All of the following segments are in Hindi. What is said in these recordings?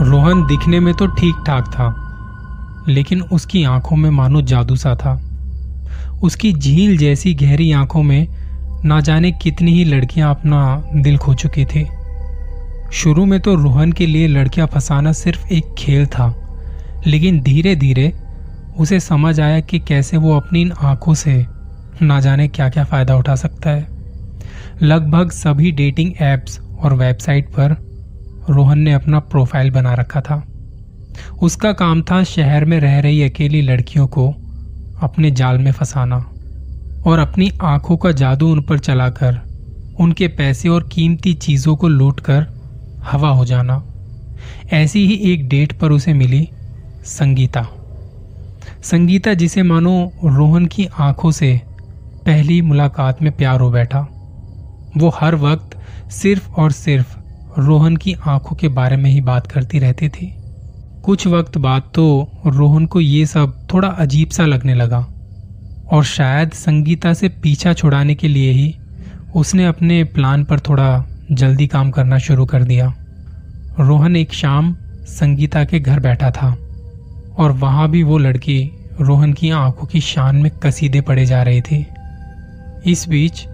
रोहन दिखने में तो ठीक ठाक था, लेकिन उसकी आँखों में मानो जादू सा था। उसकी झील जैसी गहरी आँखों में ना जाने कितनी ही लड़कियाँ अपना दिल खो चुकी थी। शुरू में तो रोहन के लिए लड़कियाँ फंसाना सिर्फ़ एक खेल था, लेकिन धीरे धीरे उसे समझ आया कि कैसे वो अपनी इन आँखों से ना जाने क्या क्या फ़ायदा उठा सकता है। लगभग सभी डेटिंग एप्स और वेबसाइट पर रोहन ने अपना प्रोफ़ाइल बना रखा था। उसका काम था शहर में रह रही अकेली लड़कियों को अपने जाल में फंसाना और अपनी आँखों का जादू उन पर चलाकर उनके पैसे और कीमती चीज़ों को लूटकर हवा हो जाना। ऐसी ही एक डेट पर उसे मिली संगीता। संगीता, जिसे मानो रोहन की आँखों से पहली मुलाकात में प्यार हो बैठा, वो हर वक्त सिर्फ़ और सिर्फ़ रोहन की आँखों के बारे में ही बात करती रहती थी। कुछ वक्त बाद तो रोहन को ये सब थोड़ा अजीब सा लगने लगा और शायद संगीता से पीछा छुड़ाने के लिए ही उसने अपने प्लान पर थोड़ा जल्दी काम करना शुरू कर दिया। रोहन एक शाम संगीता के घर बैठा था और वहाँ भी वो लड़की रोहन की आँखों की शान में कसीदे पड़े जा रही थी। इस बीच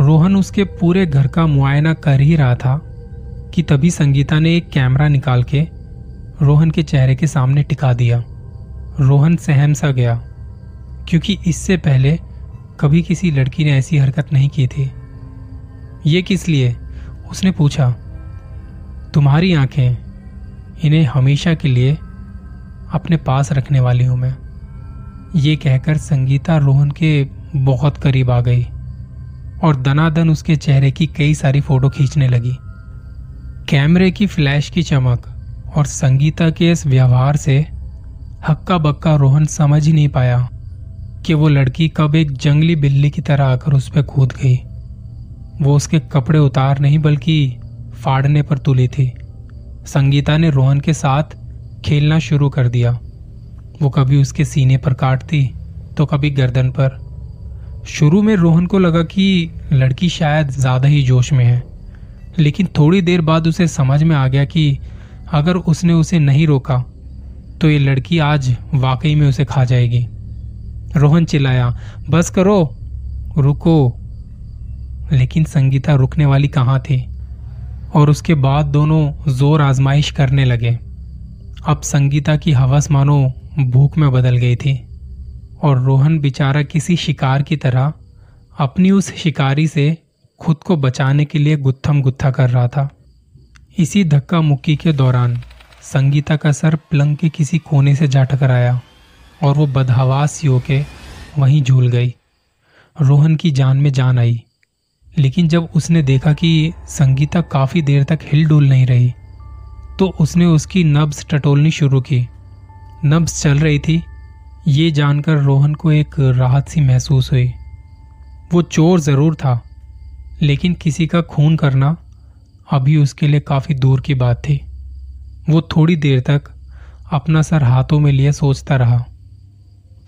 रोहन उसके पूरे घर का मुआयना कर ही रहा था कि तभी संगीता ने एक कैमरा निकाल के रोहन के चेहरे के सामने टिका दिया। रोहन सहम सा गया, क्योंकि इससे पहले कभी किसी लड़की ने ऐसी हरकत नहीं की थी। ये किस लिए? उसने पूछा। तुम्हारी आँखें इन्हें हमेशा के लिए अपने पास रखने वाली हूँ मैं। ये कहकर संगीता रोहन के बहुत करीब आ गई और दनादन उसके चेहरे की कई सारी फ़ोटो खींचने लगी। कैमरे की फ्लैश की चमक और संगीता के इस व्यवहार से हक्का बक्का रोहन समझ ही नहीं पाया कि वो लड़की कब एक जंगली बिल्ली की तरह आकर उस पर कूद गई। वो उसके कपड़े उतार नहीं, बल्कि फाड़ने पर तुली थी। संगीता ने रोहन के साथ खेलना शुरू कर दिया। वो कभी उसके सीने पर काटती तो कभी गर्दन पर। शुरू में रोहन को लगा कि लड़की शायद ज़्यादा ही जोश में है। लेकिन थोड़ी देर बाद उसे समझ में आ गया कि अगर उसने उसे नहीं रोका तो ये लड़की आज वाकई में उसे खा जाएगी। रोहन चिल्लाया, बस करो, रुको। लेकिन संगीता रुकने वाली कहाँ थी? और उसके बाद दोनों ज़ोर आजमाइश करने लगे। अब संगीता की हवस मानो भूख में बदल गई थी। और रोहन बेचारा किसी शिकार की तरह अपनी उस शिकारी से खुद को बचाने के लिए गुत्थम गुत्था कर रहा था। इसी धक्का मुक्की के दौरान संगीता का सर पलंग के किसी कोने से जा टकराया और वो बदहवास हो के वहीं झूल गई। रोहन की जान में जान आई, लेकिन जब उसने देखा कि संगीता काफ़ी देर तक हिल डुल नहीं रही तो उसने उसकी नब्स टटोलनी शुरू की। नब्स चल रही थी, ये जानकर रोहन को एक राहत सी महसूस हुई। वो चोर ज़रूर था लेकिन किसी का खून करना अभी उसके लिए काफ़ी दूर की बात थी। वो थोड़ी देर तक अपना सर हाथों में लिए सोचता रहा।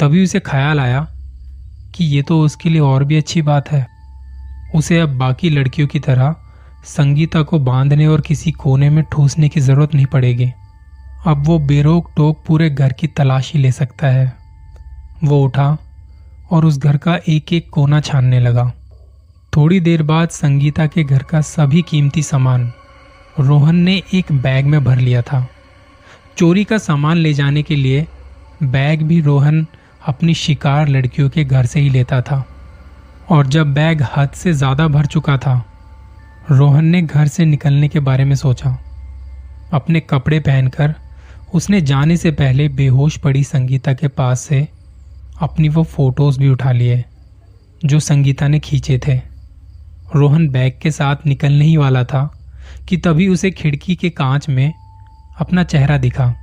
तभी उसे ख्याल आया कि ये तो उसके लिए और भी अच्छी बात है। उसे अब बाकी लड़कियों की तरह संगीता को बांधने और किसी कोने में ठूसने की ज़रूरत नहीं पड़ेगी। अब वो बेरोक टोक पूरे घर की तलाशी ले सकता है। वो उठा और उस घर का एक एक कोना छानने लगा। थोड़ी देर बाद संगीता के घर का सभी कीमती सामान, रोहन ने एक बैग में भर लिया था। चोरी का सामान ले जाने के लिए बैग भी रोहन अपनी शिकार लड़कियों के घर से ही लेता था। और जब बैग हद से ज़्यादा भर चुका था, रोहन ने घर से निकलने के बारे में सोचा। अपने कपड़े पहनकर उसने जाने से पहले बेहोश पड़ी संगीता के पास से अपनी वो फ़ोटोज़ भी उठा लिए, जो संगीता ने खींचे थे। रोहन बैग के साथ निकलने ही वाला था कि तभी उसे खिड़की के कांच में अपना चेहरा दिखा।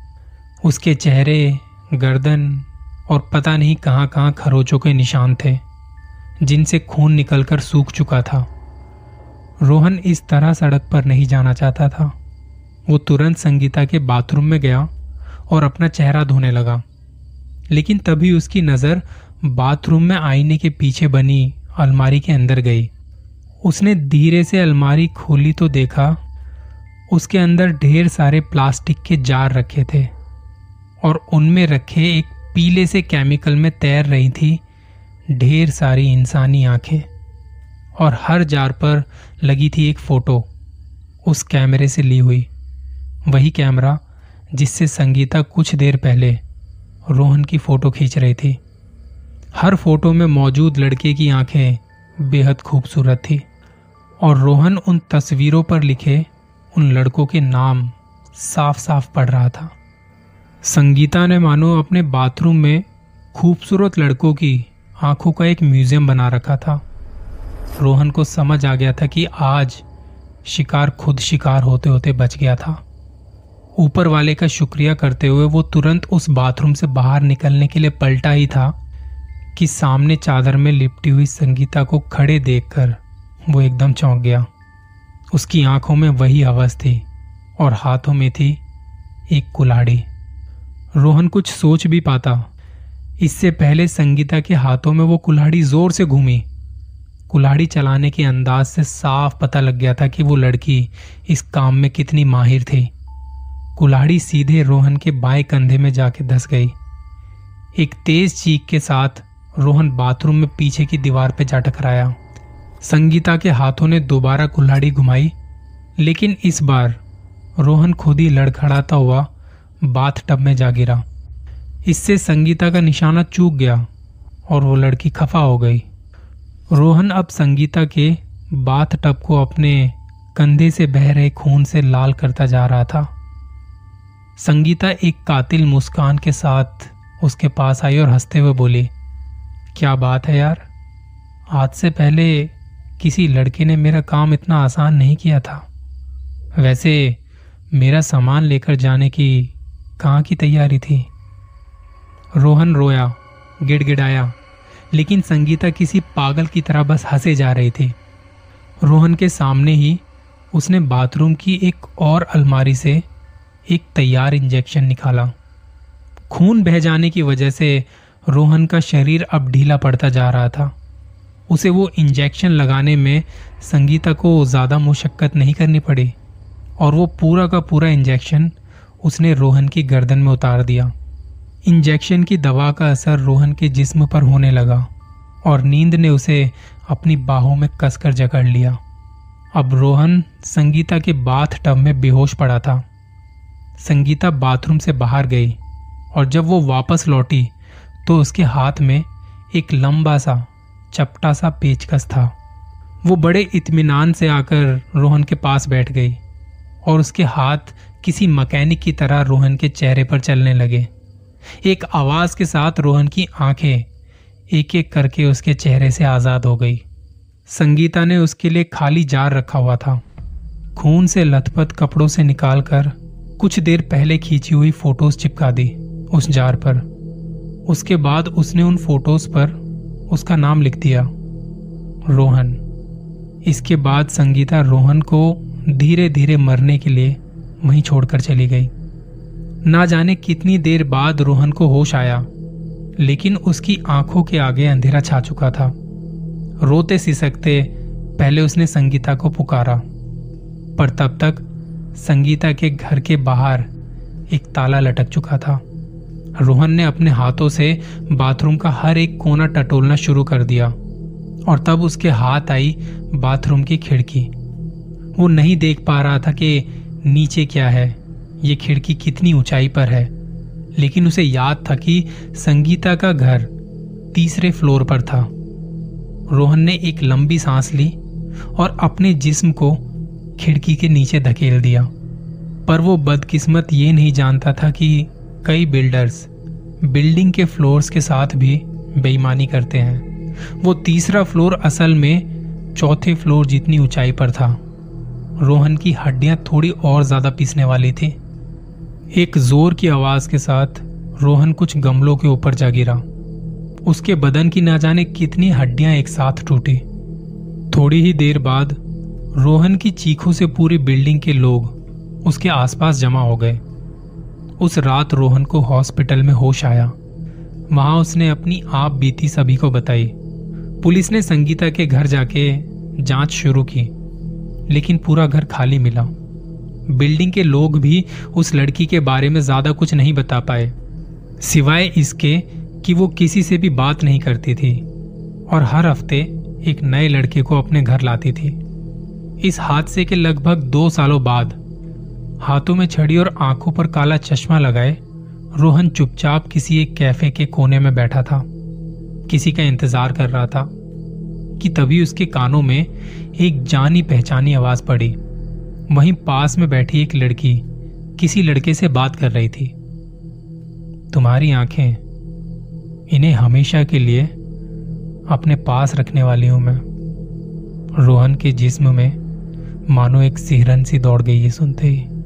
उसके चेहरे, गर्दन और पता नहीं कहाँ कहाँ खरोचों के निशान थे, जिनसे खून निकलकर सूख चुका था। रोहन इस तरह सड़क पर नहीं जाना चाहता था। वो तुरंत संगीता के बाथरूम में गया और अपना चेहरा धोने लगा। लेकिन तभी उसकी नज़र बाथरूम में आईने के पीछे बनी अलमारी के अंदर गई। उसने धीरे से अलमारी खोली तो देखा, उसके अंदर ढेर सारे प्लास्टिक के जार रखे थे और उनमें रखे एक पीले से केमिकल में तैर रही थी ढेर सारी इंसानी आँखें और हर जार पर लगी थी एक फ़ोटो। उस कैमरे से ली हुई, वही कैमरा जिससे संगीता कुछ देर पहले रोहन की फ़ोटो खींच रही थी। हर फ़ोटो में मौजूद लड़के की आँखें बेहद खूबसूरत थी। और रोहन उन तस्वीरों पर लिखे उन लड़कों के नाम साफ़ साफ़ पढ़ रहा था। संगीता ने मानो अपने बाथरूम में खूबसूरत लड़कों की आँखों का एक म्यूज़ियम बना रखा था। रोहन को समझ आ गया था कि आज शिकार खुद शिकार होते होते बच गया था। ऊपर वाले का शुक्रिया करते हुए वो तुरंत उस बाथरूम से बाहर निकलने के लिए पलटा ही था कि सामने चादर में लिपटी हुई संगीता को खड़े देखकर वो एकदम चौंक गया। उसकी आँखों में वही आवाज़ थी और हाथों में थी एक कुल्हाड़ी। रोहन कुछ सोच भी पाता। इससे पहले संगीता के हाथों में वो कुल्हाड़ी ज़ोर से घूमी। कुल्हाड़ी चलाने के अंदाज से साफ़ पता लग गया था कि वो लड़की इस काम में कितनी माहिर थी। कुल्हाड़ी सीधे रोहन के बाएँ कंधे में जाके धस गई। एक तेज चीख के साथ रोहन बाथरूम में पीछे की दीवार पर जा टकराया। संगीता के हाथों ने दोबारा कुल्हाड़ी घुमाई, लेकिन इस बार रोहन खुद ही लड़खड़ाता हुआ बाथ टब में जा गिरा। इससे संगीता का निशाना चूक गया और वो लड़की खफा हो गई। रोहन अब संगीता के बाथ टब को अपने कंधे से बह रहे खून से लाल करता जा रहा था। संगीता एक कातिल मुस्कान के साथ उसके पास आई और हँसते हुए बोली, क्या बात है यार? आज से पहले किसी लड़के ने मेरा काम इतना आसान नहीं किया था। वैसे मेरा सामान लेकर जाने की कहाँ की तैयारी थी? रोहन रोया, गिड़गिड़ाया, लेकिन संगीता किसी पागल की तरह बस हंसे जा रही थी। रोहन के सामने ही उसने बाथरूम की एक और अलमारी से एक तैयार इंजेक्शन निकाला। खून बह जाने की वजह से रोहन का शरीर अब ढीला पड़ता जा रहा था। उसे वो इंजेक्शन लगाने में संगीता को ज़्यादा मुशक्क़त नहीं करनी पड़ी और वो पूरा का पूरा इंजेक्शन उसने रोहन की गर्दन में उतार दिया। इंजेक्शन की दवा का असर रोहन के जिस्म पर होने लगा और नींद ने उसे अपनी बाहों में कसकर जकड़ लिया। अब रोहन संगीता के बाथ टब में बेहोश पड़ा था। संगीता बाथरूम से बाहर गई और जब वो वापस लौटी तो उसके हाथ में एक लंबा सा चपटा सा पेचकस था। वो बड़े इत्मीनान से आकर रोहन के पास बैठ गई और उसके हाथ किसी मकैनिक की तरह रोहन के चेहरे पर चलने लगे। एक आवाज़ के साथ रोहन की आँखें एक एक करके उसके चेहरे से आज़ाद हो गई। संगीता ने उसके लिए खाली जार रखा हुआ था। खून से लथपथ कपड़ों से निकालकर कुछ देर पहले खींची हुई फ़ोटोज़ चिपका दी उस जार पर। उसके बाद उसने उन फ़ोटोज़ पर उसका नाम लिख दिया, रोहन। इसके बाद संगीता रोहन को धीरे धीरे मरने के लिए वहीं छोड़कर चली गई। ना जाने कितनी देर बाद रोहन को होश आया, लेकिन उसकी आँखों के आगे अंधेरा छा चुका था। रोते सिसकते पहले उसने संगीता को पुकारा, पर तब तक संगीता के घर के बाहर एक ताला लटक चुका था। रोहन ने अपने हाथों से बाथरूम का हर एक कोना टटोलना शुरू कर दिया और तब उसके हाथ आई बाथरूम की खिड़की। वो नहीं देख पा रहा था कि नीचे क्या है। ये खिड़की कितनी ऊंचाई पर है। लेकिन उसे याद था कि संगीता का घर तीसरे फ्लोर पर था। रोहन ने एक लंबी सांस ली और अपने जिस्म को खिड़की के नीचे धकेल दिया। पर वो बदकिस्मत ये नहीं जानता था कि कई बिल्डर्स बिल्डिंग के फ्लोर्स के साथ भी बेईमानी करते हैं। वो तीसरा फ्लोर असल में चौथे फ्लोर जितनी ऊंचाई पर था। रोहन की हड्डियाँ थोड़ी और ज़्यादा पीसने वाली थी। एक ज़ोर की आवाज़ के साथ रोहन कुछ गमलों के ऊपर जा गिरा। उसके बदन की ना जाने कितनी हड्डियाँ एक साथ टूटी। थोड़ी ही देर बाद रोहन की चीखों से पूरी बिल्डिंग के लोग उसके आसपास जमा हो गए। उस रात रोहन को हॉस्पिटल में होश आया। वहाँ उसने अपनी आप बीती सभी को बताई। पुलिस ने संगीता के घर जाके जाँच शुरू की, लेकिन पूरा घर खाली मिला। बिल्डिंग के लोग भी उस लड़की के बारे में ज़्यादा कुछ नहीं बता पाए, सिवाय इसके कि वो किसी से भी बात नहीं करती थी और हर हफ़्ते एक नए लड़के को अपने घर लाती थी। इस हादसे के लगभग दो सालों बाद हाथों में छड़ी और आँखों पर काला चश्मा लगाए, रोहन चुपचाप किसी एक कैफ़े के कोने में बैठा था। किसी का इंतज़ार कर रहा था कि तभी उसके कानों में एक जानी पहचानी आवाज़ पड़ी। वहीं पास में बैठी एक लड़की किसी लड़के से बात कर रही थी। तुम्हारी आँखें इन्हें हमेशा के लिए अपने पास रखने वाली हूँ मैं। रोहन के जिस्म में मानो एक सिहरन सी दौड़ गई है सुनते ही।